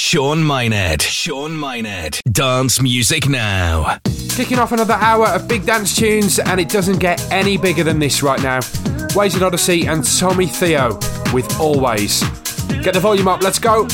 Shaun Mynett. Shaun Mynett. Dance music now. Kicking off another hour of big dance tunes, and it doesn't get any bigger than this right now. Ways and Odyssey and Tommy Theo with Always. Get the volume up, let's go.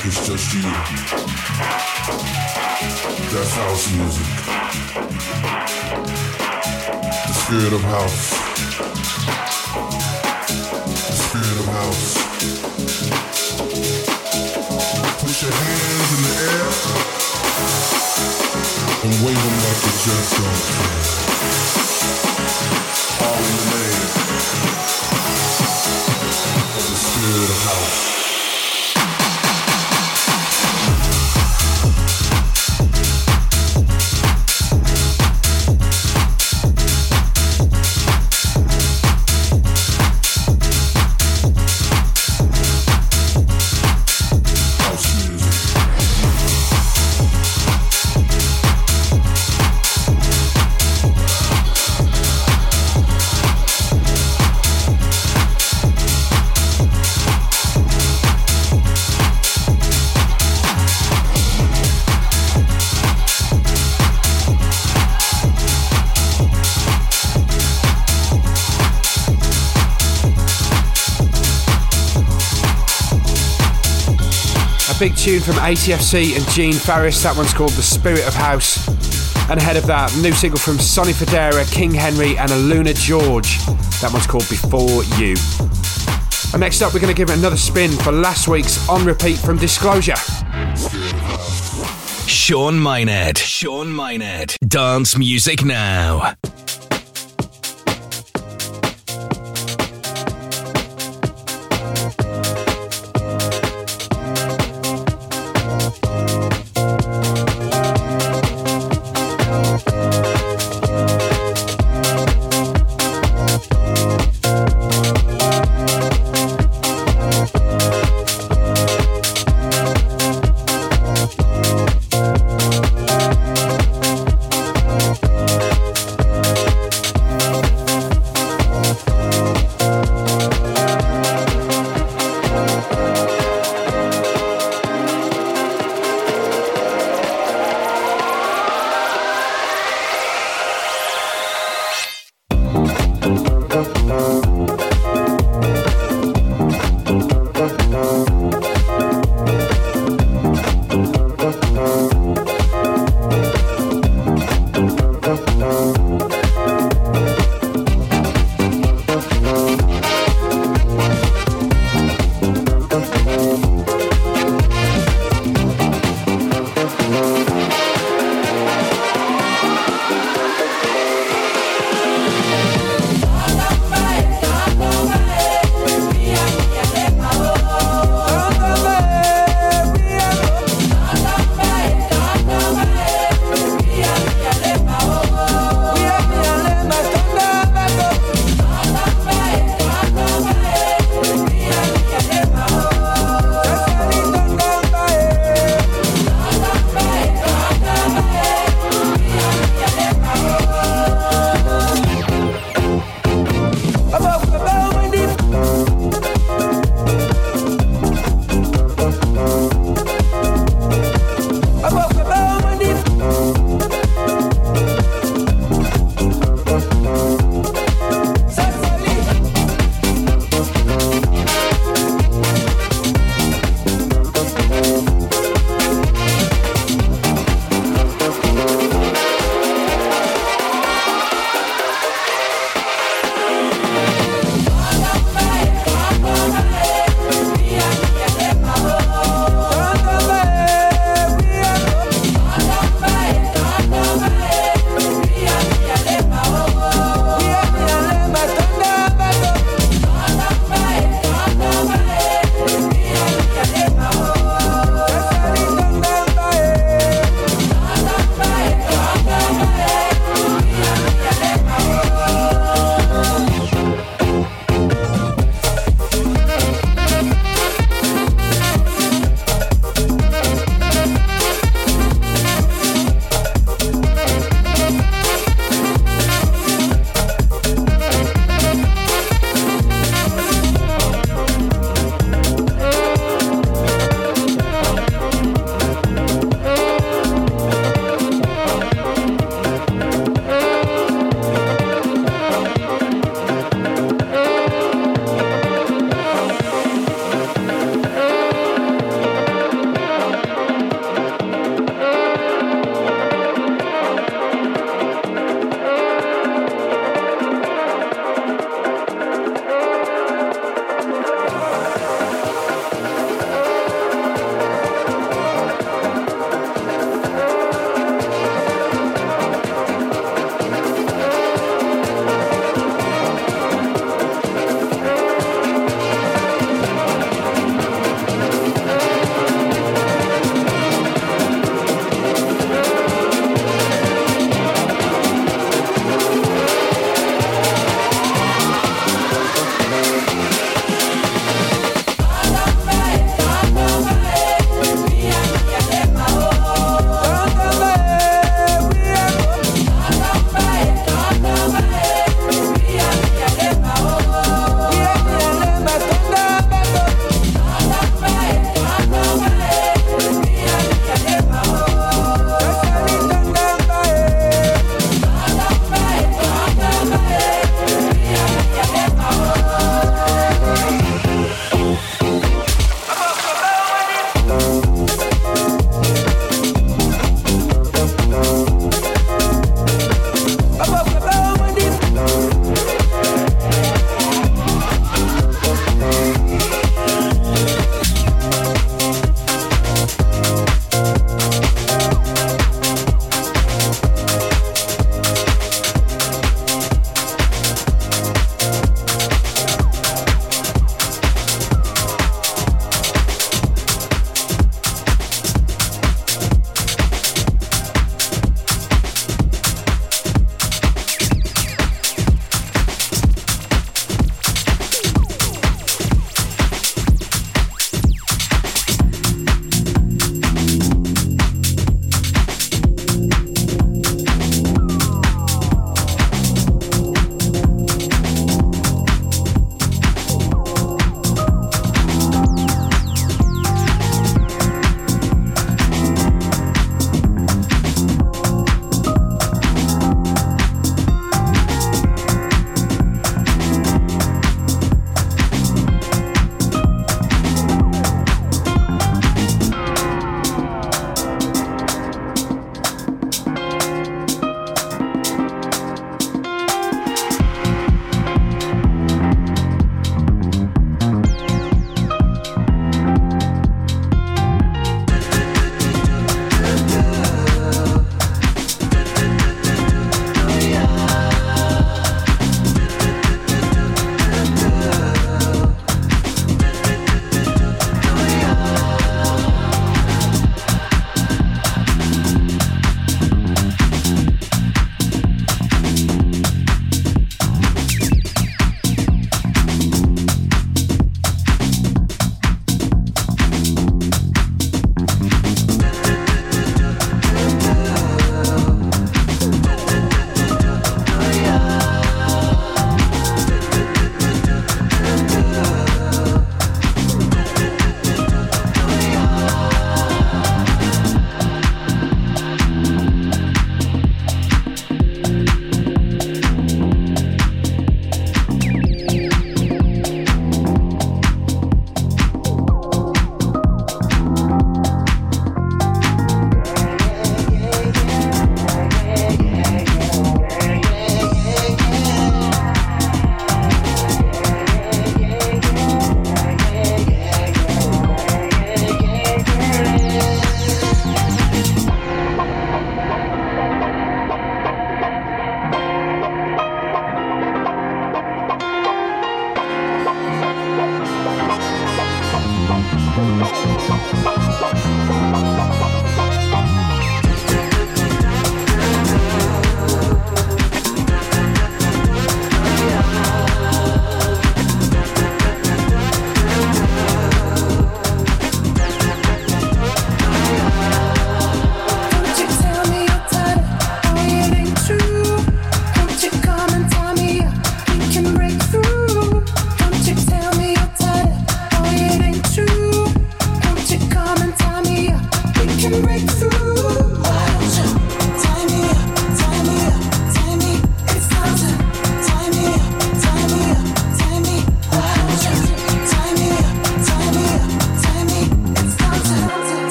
Like it's just you. That's house music. The spirit of house. Big tune from ATFC and Gene Farris. That one's called The Spirit of House. And ahead of that, new single from Sonny Fodera, King Henry, and Aluna George. That one's called Before You. And next up, we're going to give it another spin for last week's On Repeat from Disclosure. Shaun Mynett. Shaun Mynett. Dance music now.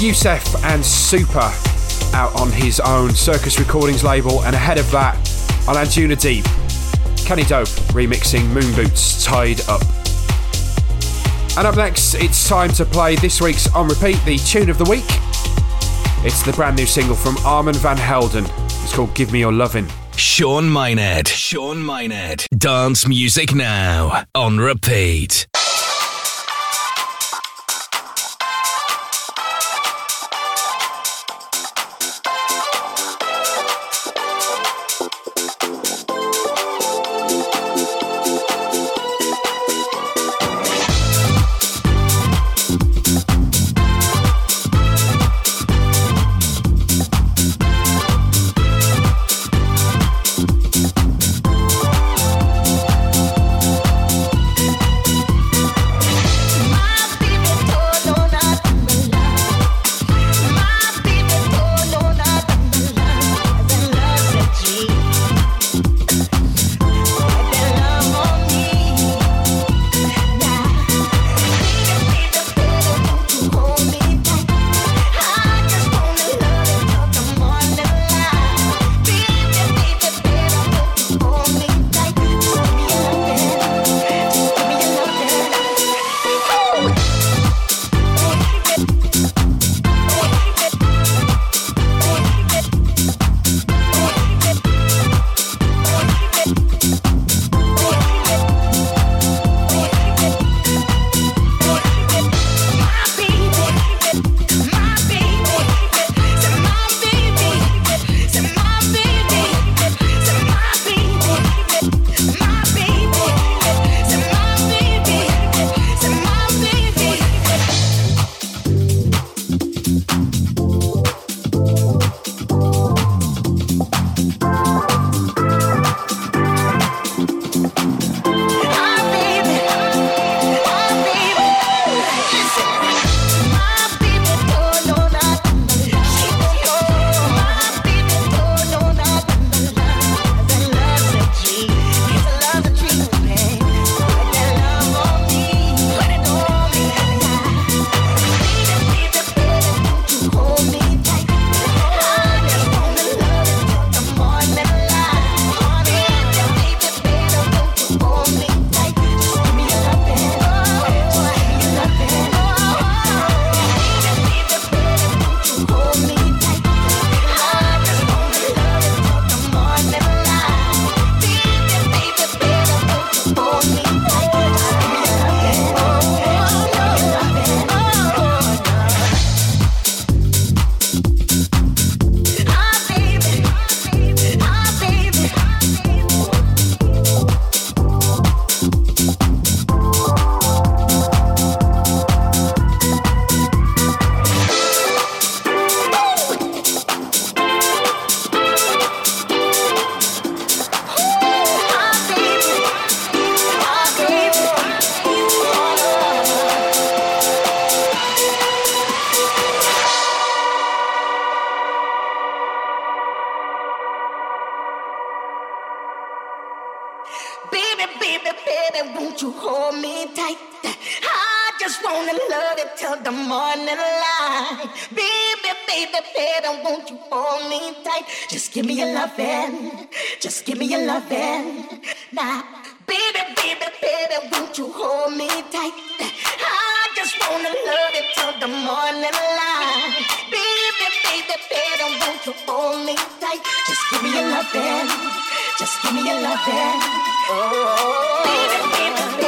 Yousef and Super out on his own Circus Recordings label, and ahead of that, on Anjuna Deep, Kenny Dope remixing Moon Boots Tied Up. And up next, it's time to play this week's On Repeat, the tune of the week. It's the brand new single from Armand Van Helden. It's called Give Me Your Lovin'. Shaun Mynett. Shaun Mynett. Dance music now on repeat. baby, baby, baby, won't you hold me tight? I just wanna love you till the morning light. Baby, baby, baby, won't you hold me tight? Just give me your loving, just give me your loving. Now, baby, baby, baby, won't you hold me tight? I just wanna love you till the morning light. Baby, baby, baby, won't you hold me tight? Just give me your loving, just give me your loving. Oh.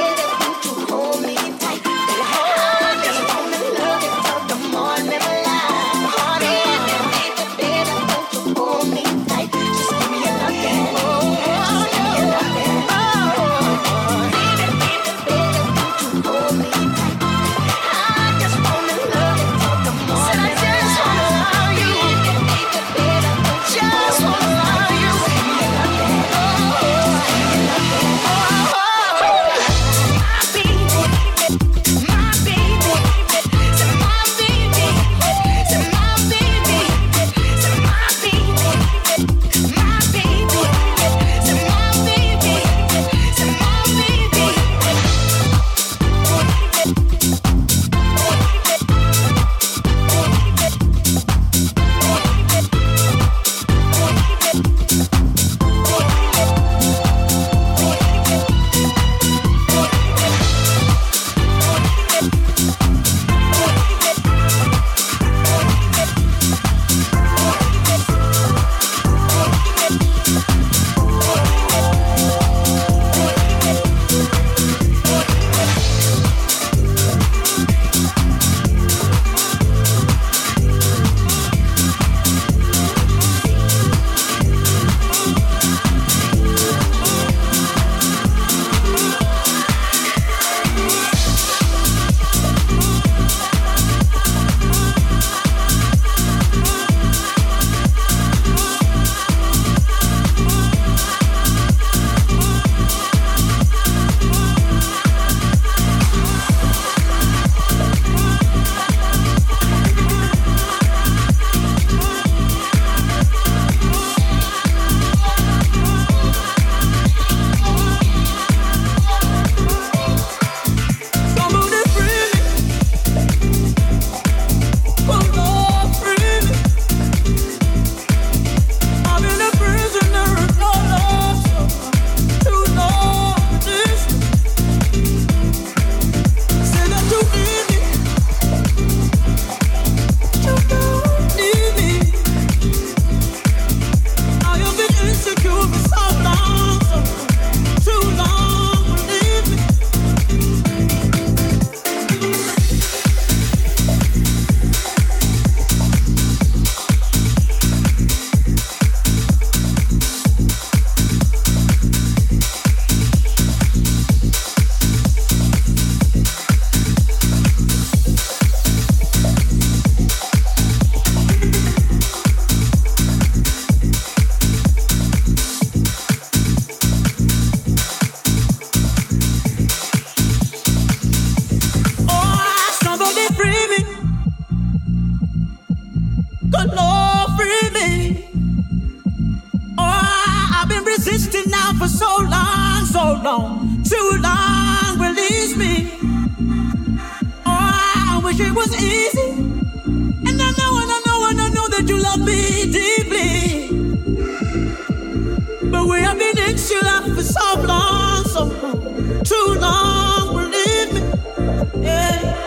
Oh, I've been resisting now for so long, so long, too long. Release me. Oh, I wish it was easy. And I know, and I know, and I know that you love me deeply. But we have been for so long, so long, too long. Believe me. Yeah.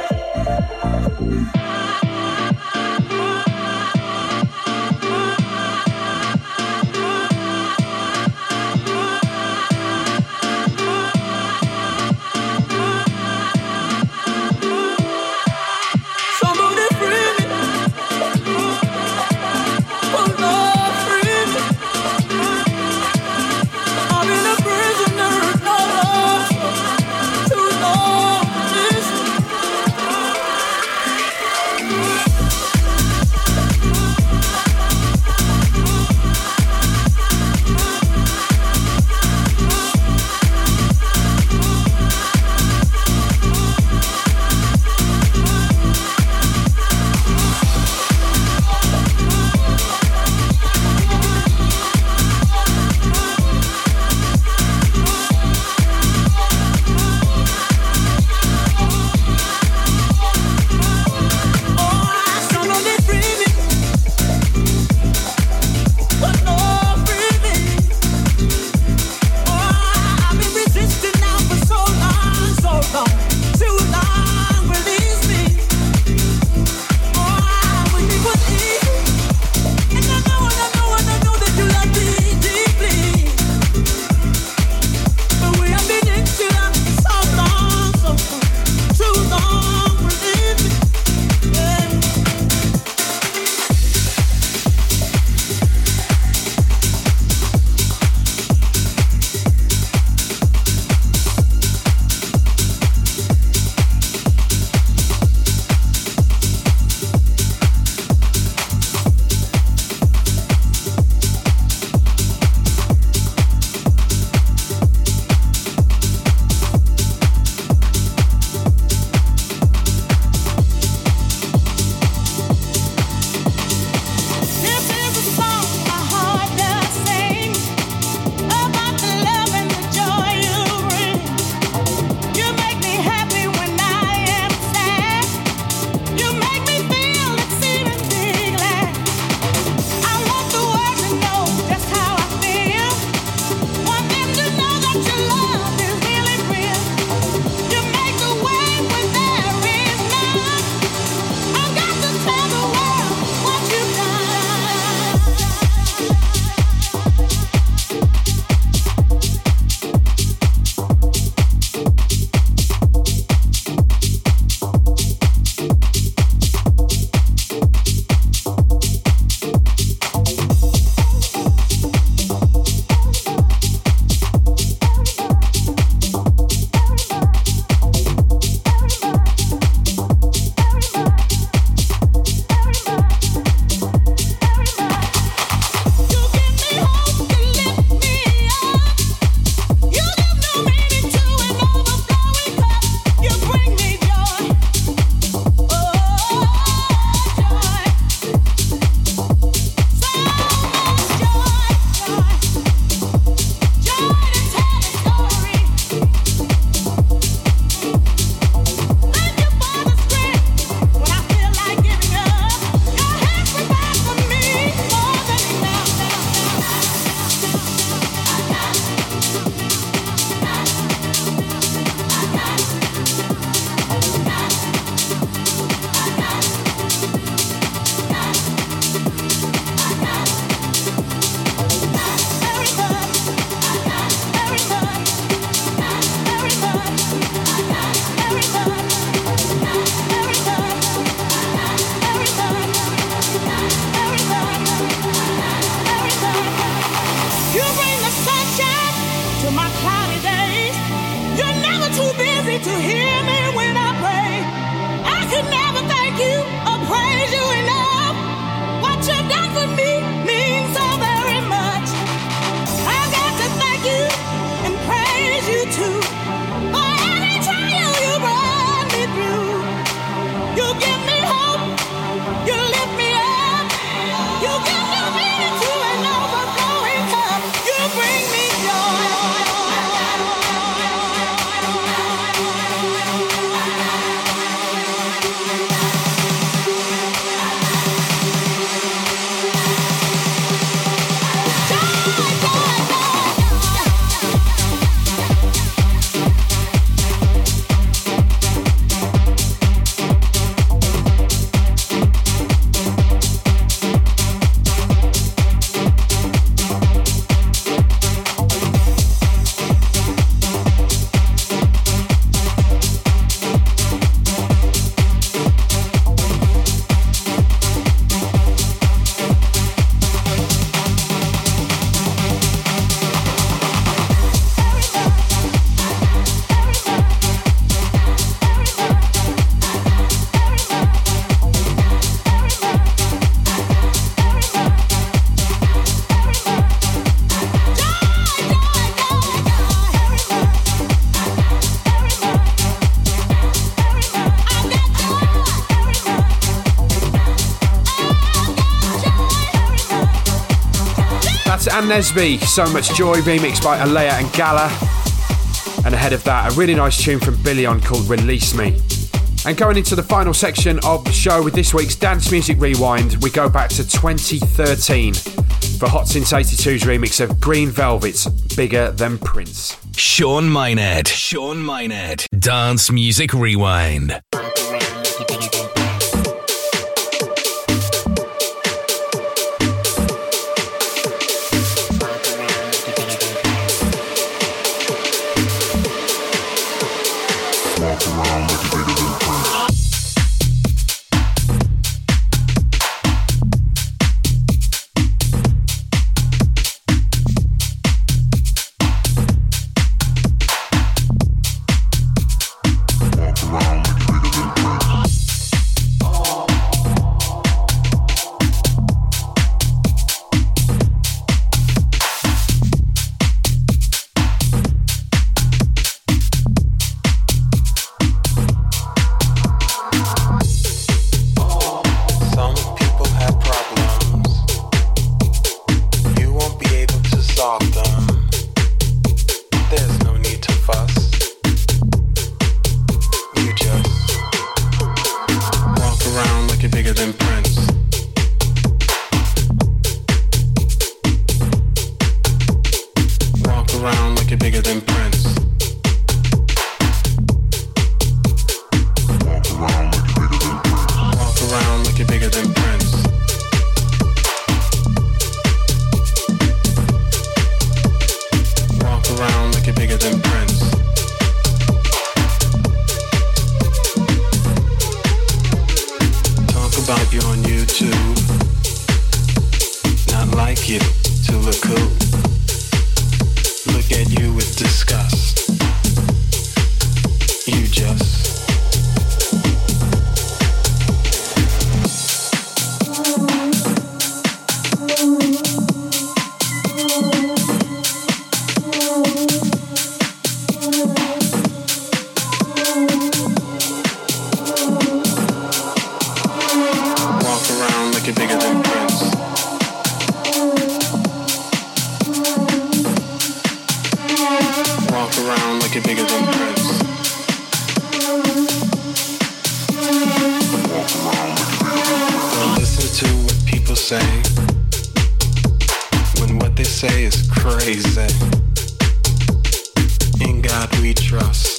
Nesby, So Much Joy, remixed by Alea and Gala. And ahead of that, a really nice tune from Billion called Release Me. And going into the final section of the show with this week's Dance Music Rewind, we go back to 2013 for Hot Since 82's remix of Green Velvet's Bigger Than Prince. Shaun Mynett. Shaun Mynett. Dance Music Rewind. say when what they say is crazy. In God we trust.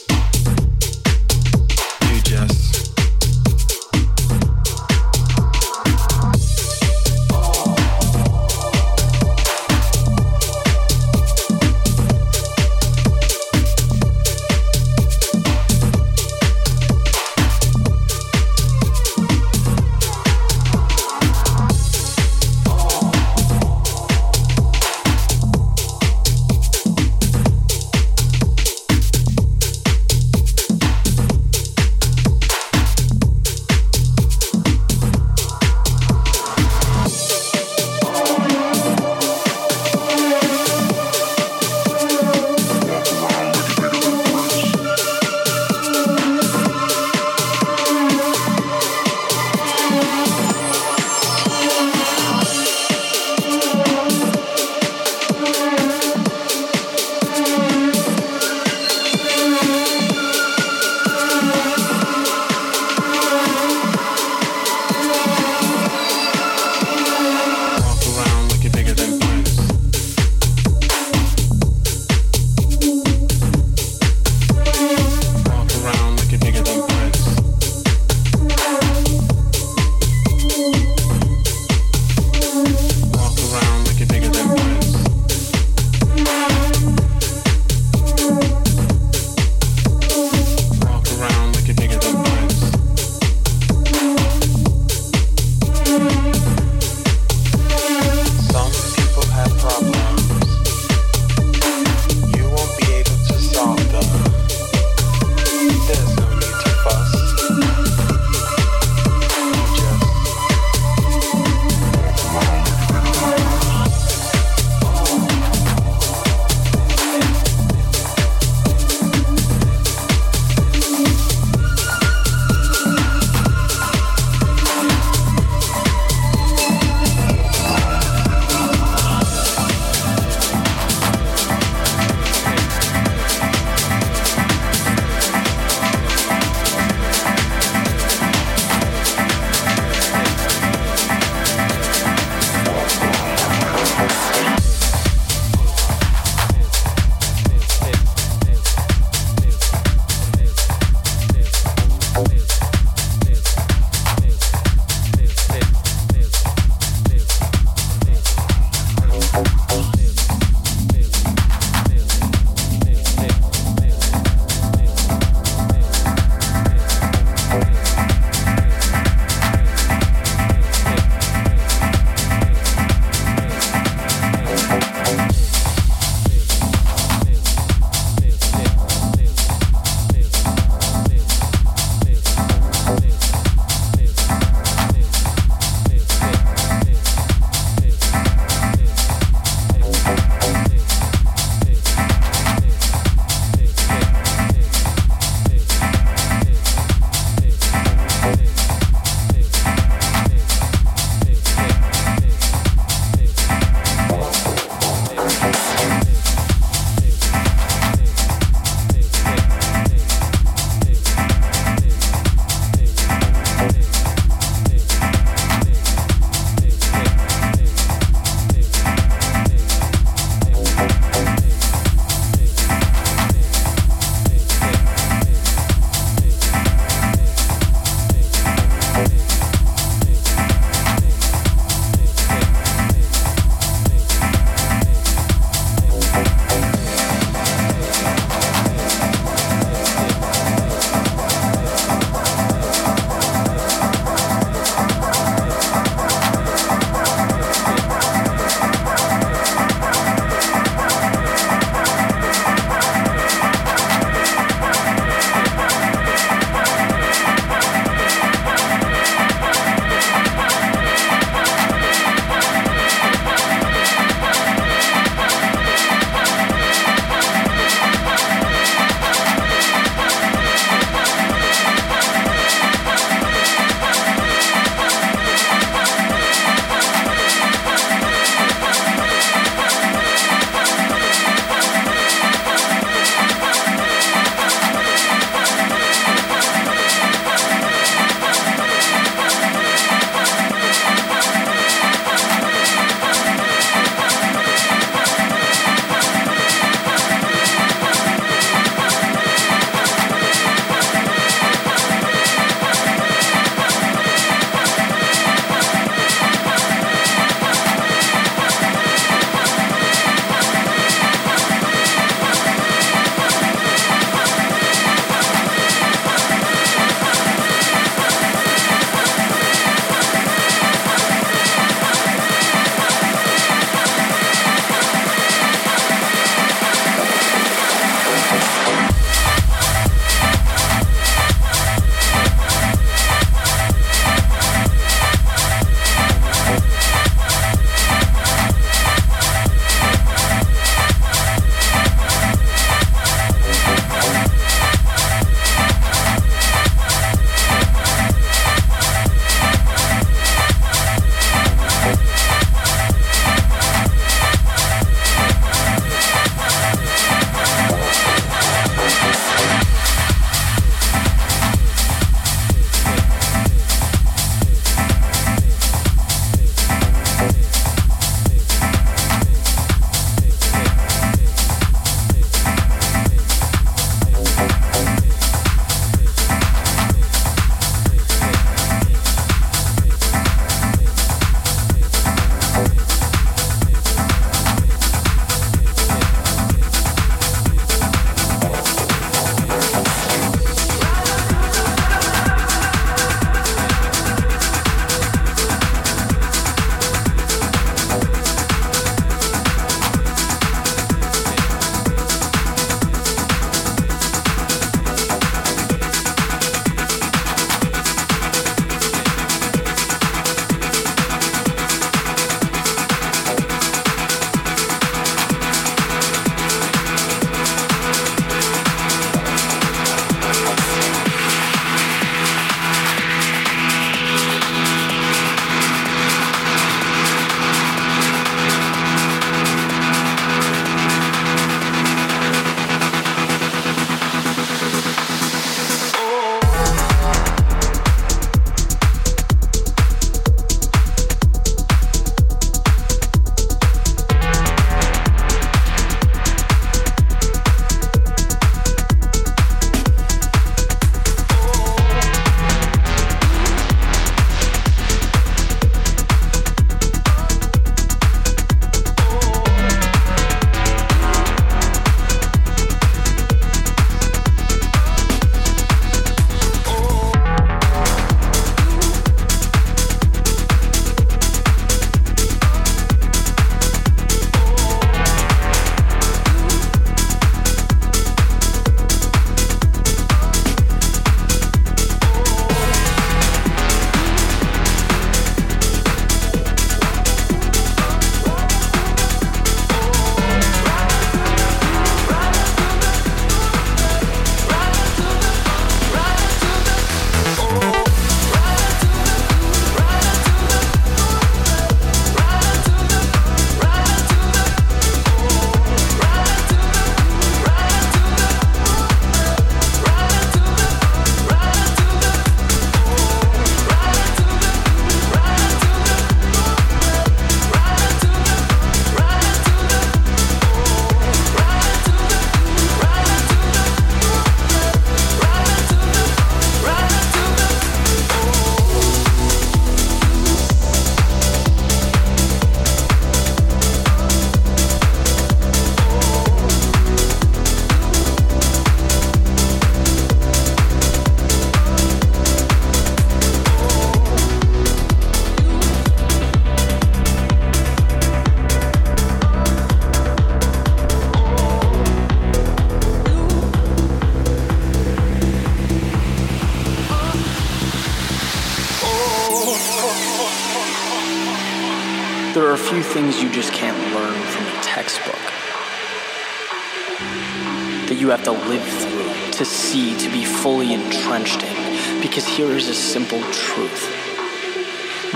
Because here is a simple truth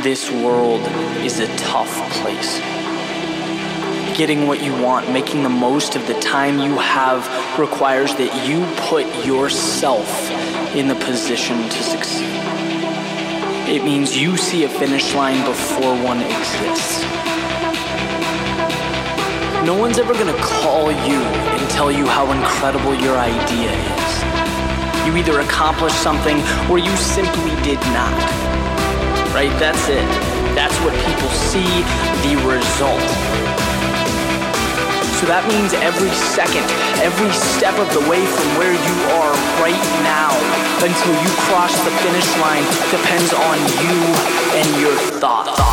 this world is a tough place. Getting what you want, making the most of the time you have, requires that you put yourself in the position to succeed. It means you see a finish line before one exists. No one's ever gonna call you and tell you how incredible your idea is. You either accomplished something or you simply did not. Right? That's it. That's what people see, the result. So that means every second, every step of the way from where you are right now until you cross the finish line depends on you and your thoughts.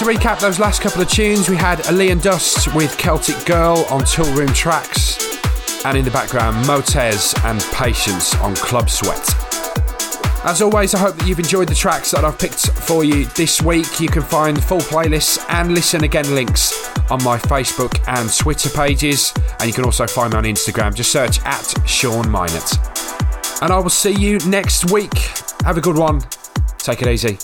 To recap those last couple of tunes, we had Leon Dust with Celtic Girl on Toolroom Tracks, and in the background, Motez and Patience on Club Sweat. As always, I hope that you've enjoyed the tracks that I've picked for you this week. You can find full playlists and listen again links on my Facebook and Twitter pages, and you can also find me on Instagram. Just search at Shaun Mynett. And I will see you next week. Have a good one. Take it easy.